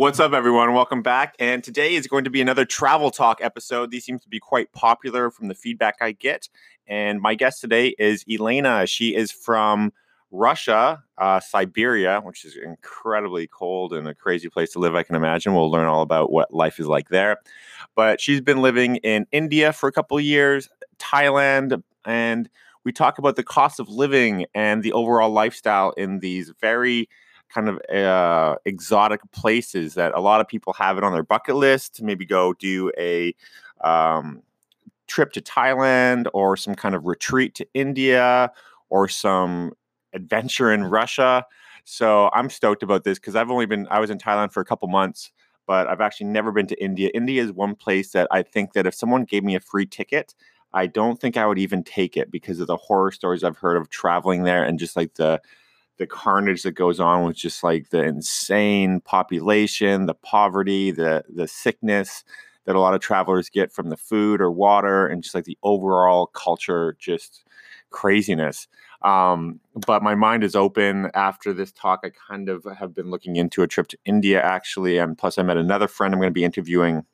What's up, everyone? Welcome back. And today is going to be another travel talk episode. These seem to be quite popular from the feedback I get. And my guest today is Elena. She is from Russia, uh, Siberia, which is incredibly cold and a crazy place to live, I can imagine. We'll learn all about what life is like there. But she's been living in India for a couple years, Thailand, and we talk about the cost of living and the overall lifestyle in these very kind of uh, exotic places that a lot of people have it on their bucket list to maybe go do a um, trip to Thailand or some kind of retreat to India or some adventure in Russia. So I'm stoked about this because I've only been I was in Thailand for a couple months, but I've actually never been to India. India is one place that I think that if someone gave me a free ticket, I don't think I would even take it because of the horror stories I've heard of traveling there and just like the the carnage that goes on with just like the insane population, the poverty, the the sickness that a lot of travelers get from the food or water, and just like the overall culture, just craziness. Um, but my mind is open after this talk. I kind of have been looking into a trip to India actually, and plus I met another friend I'm going to be interviewing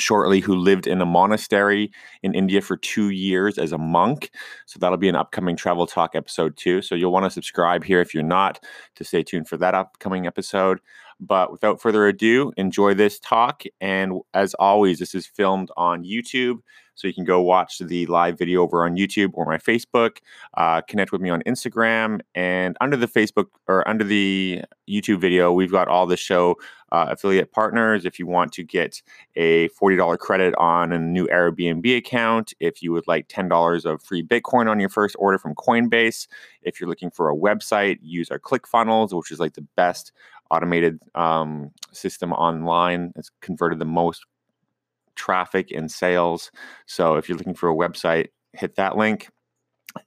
shortly who lived in a monastery in India for two years as a monk. So that'll be an upcoming travel talk episode too. So you'll want to subscribe here if you're not to stay tuned for that upcoming episode. But without further ado, enjoy this talk. And as always, this is filmed on YouTube. So you can go watch the live video over on YouTube or my Facebook. Uh, connect with me on Instagram. And under the Facebook or under the YouTube video, we've got all the show uh, affiliate partners. If you want to get a $40 credit on a new Airbnb account, if you would like $10 of free Bitcoin on your first order from Coinbase, if you're looking for a website, use our ClickFunnels, which is like the best automated um, system online. It's converted the most traffic and sales. So if you're looking for a website, hit that link.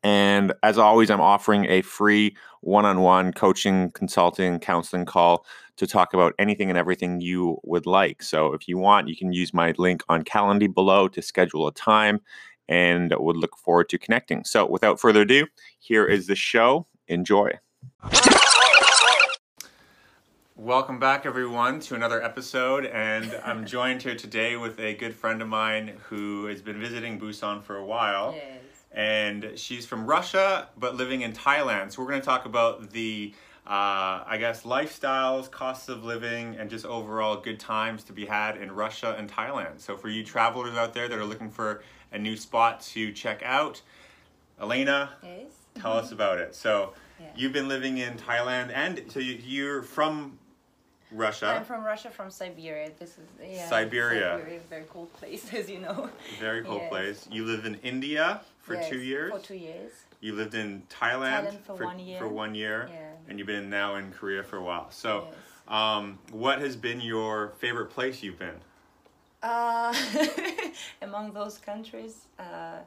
And as always, I'm offering a free one on one coaching, consulting, counseling call to talk about anything and everything you would like. So if you want, you can use my link on Calendly below to schedule a time and would look forward to connecting. So without further ado, here is the show. Enjoy. Welcome back, everyone, to another episode. And I'm joined here today with a good friend of mine who has been visiting Busan for a while. Yes. And she's from Russia, but living in Thailand. So we're going to talk about the, uh, I guess, lifestyles, costs of living, and just overall good times to be had in Russia and Thailand. So for you travelers out there that are looking for a new spot to check out, Elena, Yes. tell us about it. So Yeah. you've been living in Thailand, and so you- you're from Russia. I'm from Russia, from Siberia. This is yeah, Siberia. Siberia, very cold place, as you know. Very cold Yes. place. You lived in India for Yes, two years. For two years. You lived in Thailand, Thailand for one year. For one year, Yeah. and you've been now in Korea for a while. So, Yes. um, what has been your favorite place you've been? Uh, among those countries, uh,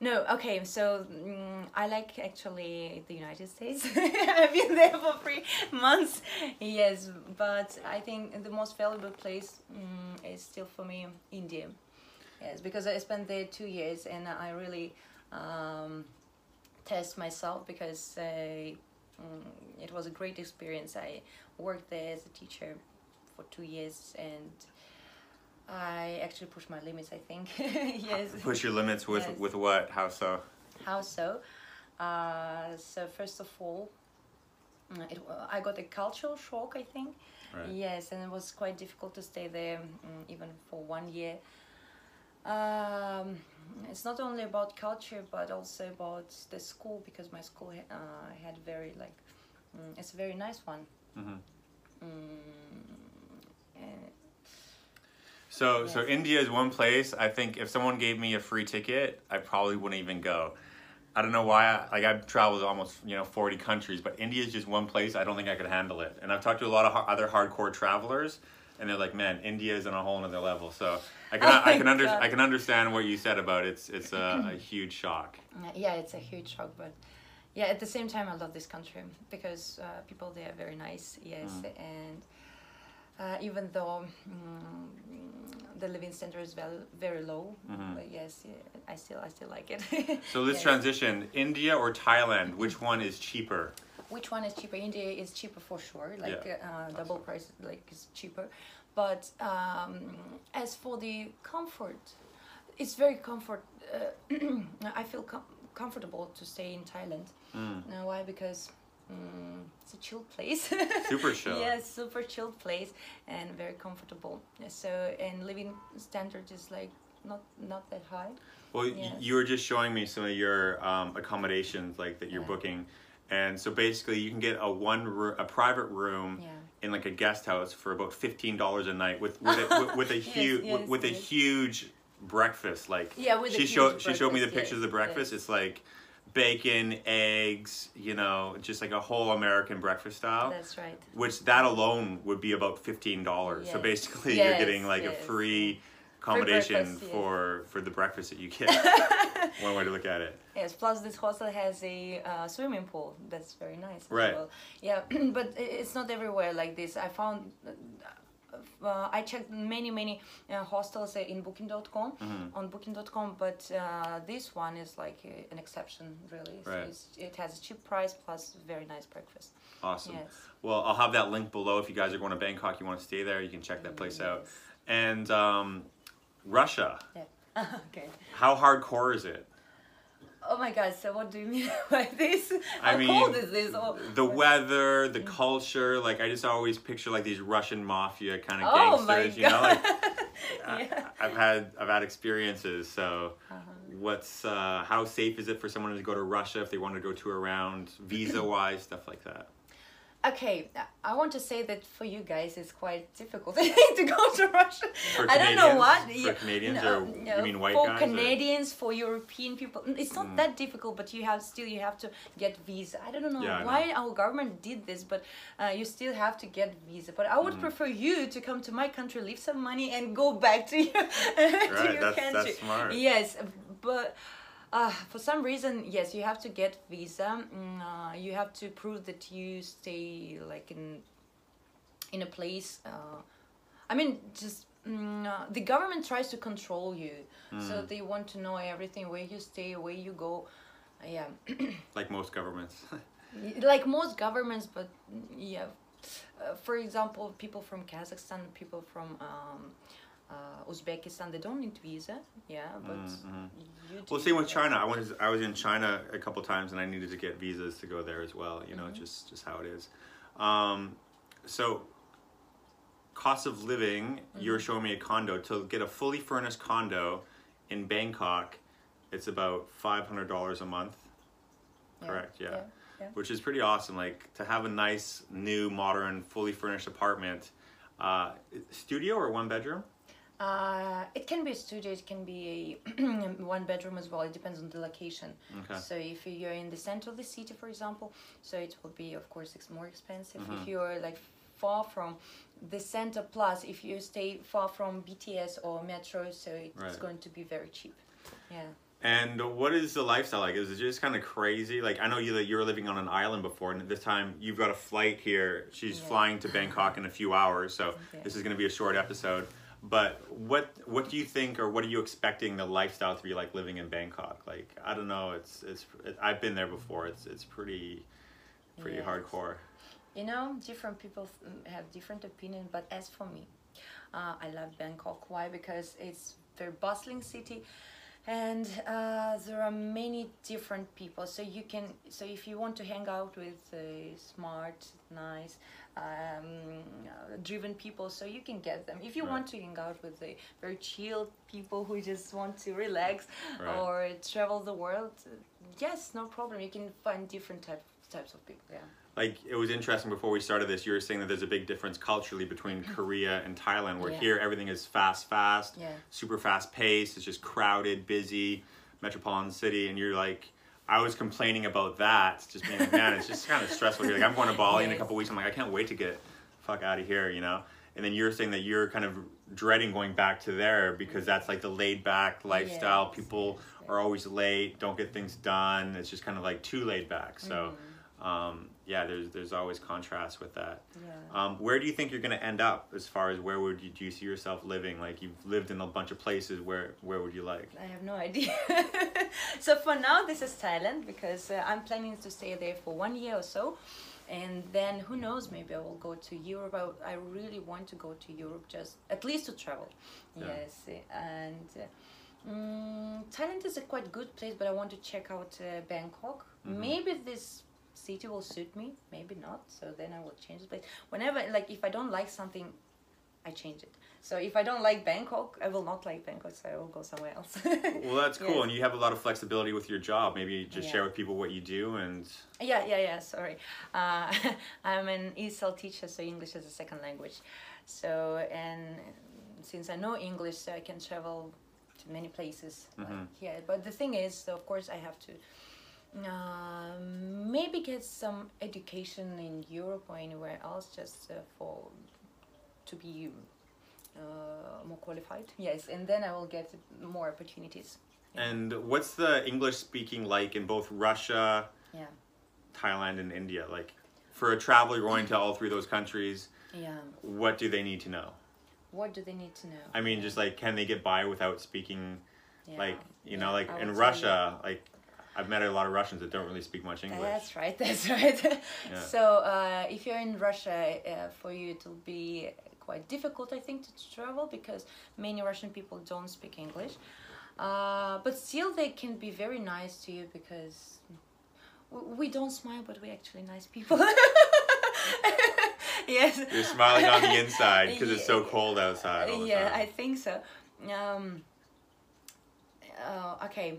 no. Okay, so mm, I like actually the United States. I've been there for three months. Yes, but I think the most valuable place mm, is still for me India. Yes, because I spent there two years and I really um, test myself because uh, it was a great experience. I worked there as a teacher for two years and I actually pushed my limits. I think yes. Push your limits with Yes. with what? How so? How so? Uh, so first of all, mm, it, I got a cultural shock. I think. Right. Yes, and it was quite difficult to stay there mm, even for one year. Um, it's not only about culture, but also about the school because my school uh, had very like mm, it's a very nice one. Mhm. Mm, So, so India is one place. I think if someone gave me a free ticket, I probably wouldn't even go. I don't know why. I, like I've traveled almost you know forty countries, but India is just one place. I don't think I could handle it. And I've talked to a lot of other hardcore travelers, and they're like, "Man, India is on a whole other level." So I can Oh I can under, I can understand what you said about it's it's a, a huge shock. Yeah, it's a huge shock, but yeah, at the same time, I love this country because uh, people there are very nice. Yes, and uh, even though mm, the living standard is very very low, but yes, yeah, I still I still like it. So let's Yes. transition: India or Thailand? Which one is cheaper? which one is cheaper? India is cheaper for sure, like Yeah. uh, double price, like is cheaper. But um, as for the comfort, it's very comfort. Uh, I feel com- comfortable to stay in Thailand. Mm. Now why? Because mm, it's a chill place. Super chill. yes, super chilled place and very comfortable. So and living standard is like not not that high. Well, Yes. you were just showing me some of your um, accommodations, like that you're Yeah. booking, and so basically you can get a one room, a private room Yeah. in like a guest house for about fifteen dollars a night with with a, with, with a huge yes, with a huge breakfast. Like Yeah, she showed she showed me the pictures of the breakfast. yes. It's like bacon, eggs, you know, just like a whole American breakfast style. That's right. which that alone would be about fifteen dollars. So Yes. basically, you're getting like a free accommodation yes. for for the breakfast that you get. One way to look at it. Yes, plus this hostel has a uh, swimming pool. That's very nice. Right. well. Yeah, but it's not everywhere like this. I found. Uh, I checked many many uh, hostels uh, in Booking.com Mm-hmm. on Booking.com, but uh, this one is like uh, an exception, really. Right. it's, it has a cheap price plus very nice breakfast. Awesome. Yes. Well, I'll have that link below if you guys are going to Bangkok. You want to stay there, you can check that place out. And um, Russia. Yeah. okay. How hardcore is it? Oh my God! So what do you mean by this? I How mean, cold is this? Oh, The weather, the culture. Like I just always picture like these Russian mafia kind of oh gangsters. You know, like yeah. I, I've had I've had experiences. So, Uh-huh. what's uh, how safe is it for someone to go to Russia if they want to go tour around, visa wise, stuff like that? Okay, I want to say that for you guys it's quite difficult to go to Russia. For I don't know Canadians? what. For Canadians or you mean white for guys, or- Canadians, for European people, it's not that difficult. But you have still you have to get visa. I don't know Yeah, I know. why our government did this, but uh, you still have to get visa. But I would Mm. prefer you to come to my country, leave some money, and go back to your, to Right, your that's- country. that's smart. Yes, but. Uh, for some reason, yes, you have to get visa. Mm, uh, you have to prove that you stay like in in a place. Uh, I mean, just mm, uh, the government tries to control you, so Mm. they want to know everything where you stay, where you go. Uh, yeah, Like most governments. like most governments, but mm, yeah. Uh, for example, people from Kazakhstan, people from um, uh, Uzbekistan, they don't need visa. Yeah, but Mhm. you well, same with. China. I was I was in China a couple times and I needed to get visas to go there as well. You know, Mm-hmm. just just how it is. Um, so, cost of living. Mm-hmm. You were showing me a condo to get a fully furnished condo in Bangkok. It's about five hundred dollars a month. Yeah, Correct. Yeah. yeah, yeah. Which is pretty awesome. Like to have a nice, new, modern, fully furnished apartment. Uh, studio or one bedroom? Uh, it can be a studio, it can be a one bedroom as well. It depends on the location. Okay. So if you're in the center of the city, for example, so it will be of course it's more expensive. Mm-hmm. If you're like far from the center, plus if you stay far from BTS or metro, so it's Right. going to be very cheap. Yeah. And what is the lifestyle like? Is it just kind of crazy? Like I know you that you were living on an island before, and this time you've got a flight here. She's Yeah. flying to Bangkok in a few hours, so Yeah. this is going to be a short episode. But what what do you think, or what are you expecting the lifestyle to be like living in Bangkok? Like I don't know. It's it's it, I've been there before. It's it's pretty pretty Yes. hardcore. You know, different people mm, have different opinion, but as for me, uh, I love Bangkok. Why? Because it's very bustling city, and uh, there are many different people. So you can, so if you want to hang out with uh, smart, nice, um, uh, driven people, so you can get them. If you Right. want to hang out with the very chilled people who just want to relax Right. or travel the world, uh, yes, no problem. You can find different type, types of people. Yeah. Like it was interesting before we started this you were saying that there's a big difference culturally between korea and thailand where Yeah. here everything is fast fast Yeah. super fast paced it's just crowded busy metropolitan city and you're like i was complaining about that just being like man it's just kind of stressful here like i'm going to bali in a Yes. couple weeks i'm like i can't wait to get fuck out of here you know and then you're saying that you're kind of dreading going back to there because that's like the laid back lifestyle Yes, people yes, are always late don't get things done it's just kind of like too laid back so Mm-hmm. Um, yeah, there's there's always contrast with that. Yeah. Um, where do you think you're going to end up as far as where would you, do you see yourself living? Like you've lived in a bunch of places. Where where would you like? I have no idea. so for now, this is Thailand because uh, I'm planning to stay there for one year or so, and then who knows? Maybe I will go to Europe. I, I really want to go to Europe, just at least to travel. Yeah. Yes, and. Uh, mm, Thailand is a quite good place, but I want to check out uh, Bangkok. Mhm. Maybe this city will suit me, maybe not. So then I will change the place. Whenever, like, if I don't like something, I change it. So if I don't like Bangkok, I will not like Bangkok, so I will go somewhere else. Well, that's cool, Yes. and you have a lot of flexibility with your job. Maybe just Yeah. share with people what you do, and Yeah, yeah, yeah. Sorry, uh, I'm an ESL teacher, so English is a second language. So and since I know English, so I can travel to many places. like, Mhm. yeah, but the thing is, so of course, I have to uh, maybe get some education in Europe or anywhere else, just uh, for to be uh, more qualified. Yes, and then I will get more opportunities. and what's the English speaking like in both Russia, Yeah, Thailand, and India? Like for a traveler going to all three of those countries, yeah. what do they need to know? What do they need to know? I mean, just like can they get by without speaking? Yeah, Like you know, like in Russia, like I've met a lot of Russians that don't really speak much. English. That's right. That's right. Yeah. So uh, if you're in Russia, uh, for you it will be quite difficult, I think, to travel because many Russian people don't speak English. Uh, but still, they can be very nice to you because we don't smile, but we're actually nice people. yes. You're smiling on the inside because it's so cold outside. Yeah, time. I think so. Um, uh, okay.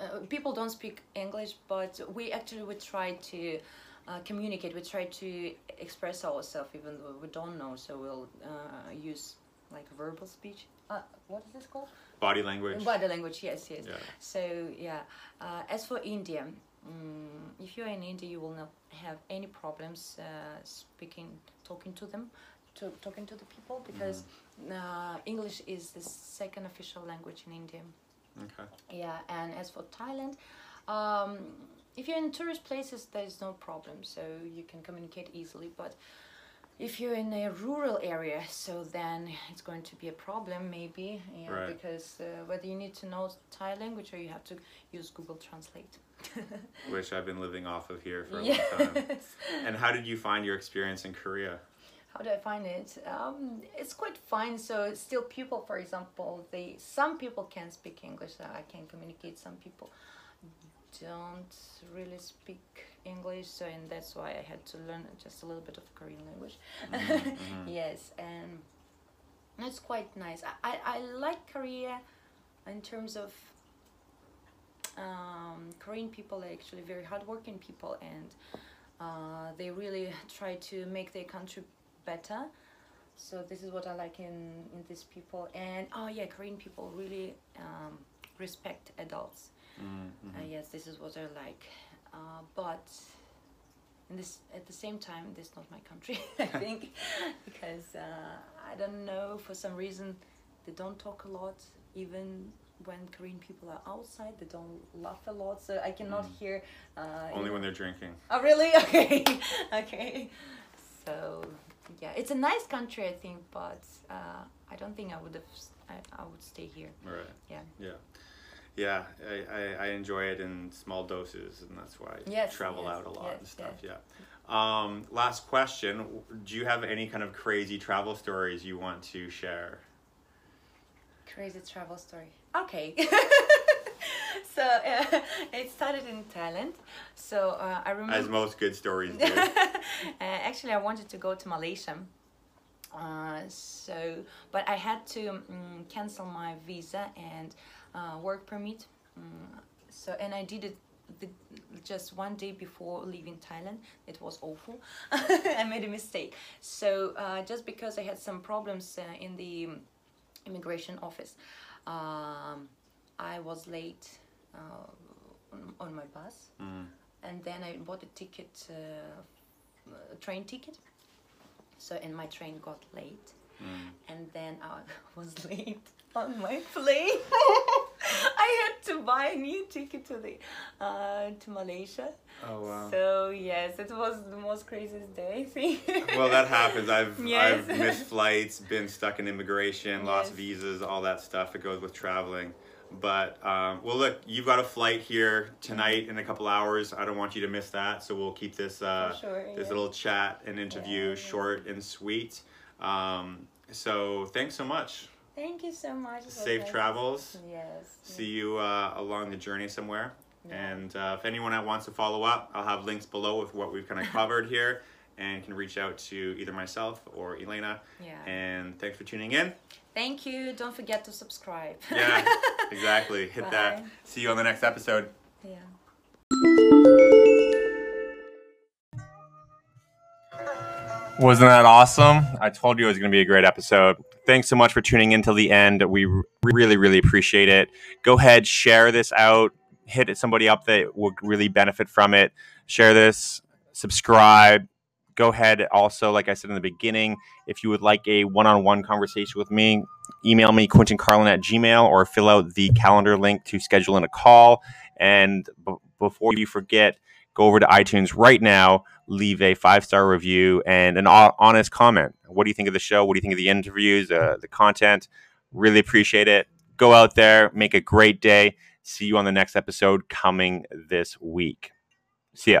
Uh, people don't speak English, but we actually we try to uh, communicate. We try to express ourselves, even though we don't know. So we'll uh, use like verbal speech. Uh, what is this called? Body language. Body language. Yes, yes. Yeah. So yeah, uh, as for India, um, if you're in India, you will not have any problems uh, speaking, talking to them, to talking to the people because uh, English is the second official language in India. Okay. Yeah, and as for Thailand, um, if you're in tourist places, there's no problem, so you can communicate easily. But if you're in a rural area, so then it's going to be a problem, maybe, yeah, Right. because uh, whether you need to know Thai language or you have to use Google Translate. Which I've been living off of here for a long time. And how did you find your experience in Korea? How do I find it? Um, it's quite fine. So still, people, for example, they some people can speak English. So I can communicate. Some people don't really speak English. So and that's why I had to learn just a little bit of Korean language. mhm. yes, and it's quite nice. I, I, I like Korea in terms of um, Korean people are actually very hardworking people and uh, they really try to make their country better. So this is what I like in, in these people. And oh yeah, Korean people really um, respect adults. Mm, Uh, mhm. yes, this is what I like. Uh, but in this, at the same time, this is not my country, I think, because uh, I don't know, for some reason, they don't talk a lot. Even when Korean people are outside, they don't laugh a lot. So I cannot Mm. hear. Uh, Only when they're drinking. Oh, really? Okay. okay. So, yeah, it's a nice country, I think, but uh, I don't think I would have. I would stay here. Right. Yeah. Yeah. Yeah, I, I, I enjoy it in small doses, and that's why I Yes, travel yes, out a lot and yes, stuff. Yeah. Um, last question: Do you have any kind of crazy travel stories you want to share? Crazy travel story. Okay. so uh, it started in Thailand. So uh, I remember. As most good stories do. uh, actually, I wanted to go to Malaysia. Uh, so, but I had to um, cancel my visa and uh, work permit. Mm, so, and I did it the, just one day before leaving Thailand. It was awful. I made a mistake. So, uh, just because I had some problems uh, in the immigration office, um, I was late uh, on, my bus Mm. and then I bought a ticket, uh, a train ticket. So and my train got late, Mm. and then I was late on my plane. I had to buy a new ticket to the uh, to Malaysia. Oh wow. So yes, it was the most craziest day. thing. well, that happens. I've Yes. I've missed flights, been stuck in immigration, lost Yes. visas, all that stuff. It goes with traveling. But um, well, look, you've got a flight here tonight in a couple hours. I don't want you to miss that, so we'll keep this uh, sure, this yeah. little chat and interview Yeah. short and sweet. Um, so thanks so much. Thank you so much. Safe nice. travels. Yes. See you uh, along the journey somewhere. Yeah. And uh, if anyone wants to follow up, I'll have links below with what we've kind of covered here, and can reach out to either myself or Elena. Yeah. And thanks for tuning in. Thank you. Don't forget to subscribe. Yeah, exactly. Hit that. See you on the next episode. yeah. Wasn't that awesome? I told you it was going to be a great episode. Thanks so much for tuning in till the end. We really, really appreciate it. Go ahead, share this out. Hit somebody up that would really benefit from it. Share this, subscribe. Go ahead. Also, like I said in the beginning, if you would like a one on one conversation with me, email me, Quentin Carlin at Gmail, or fill out the calendar link to schedule in a call. And b- before you forget, go over to iTunes right now, leave a five star review and an ho- honest comment. What do you think of the show? What do you think of the interviews, uh, the content? Really appreciate it. Go out there, make a great day. See you on the next episode coming this week. See ya.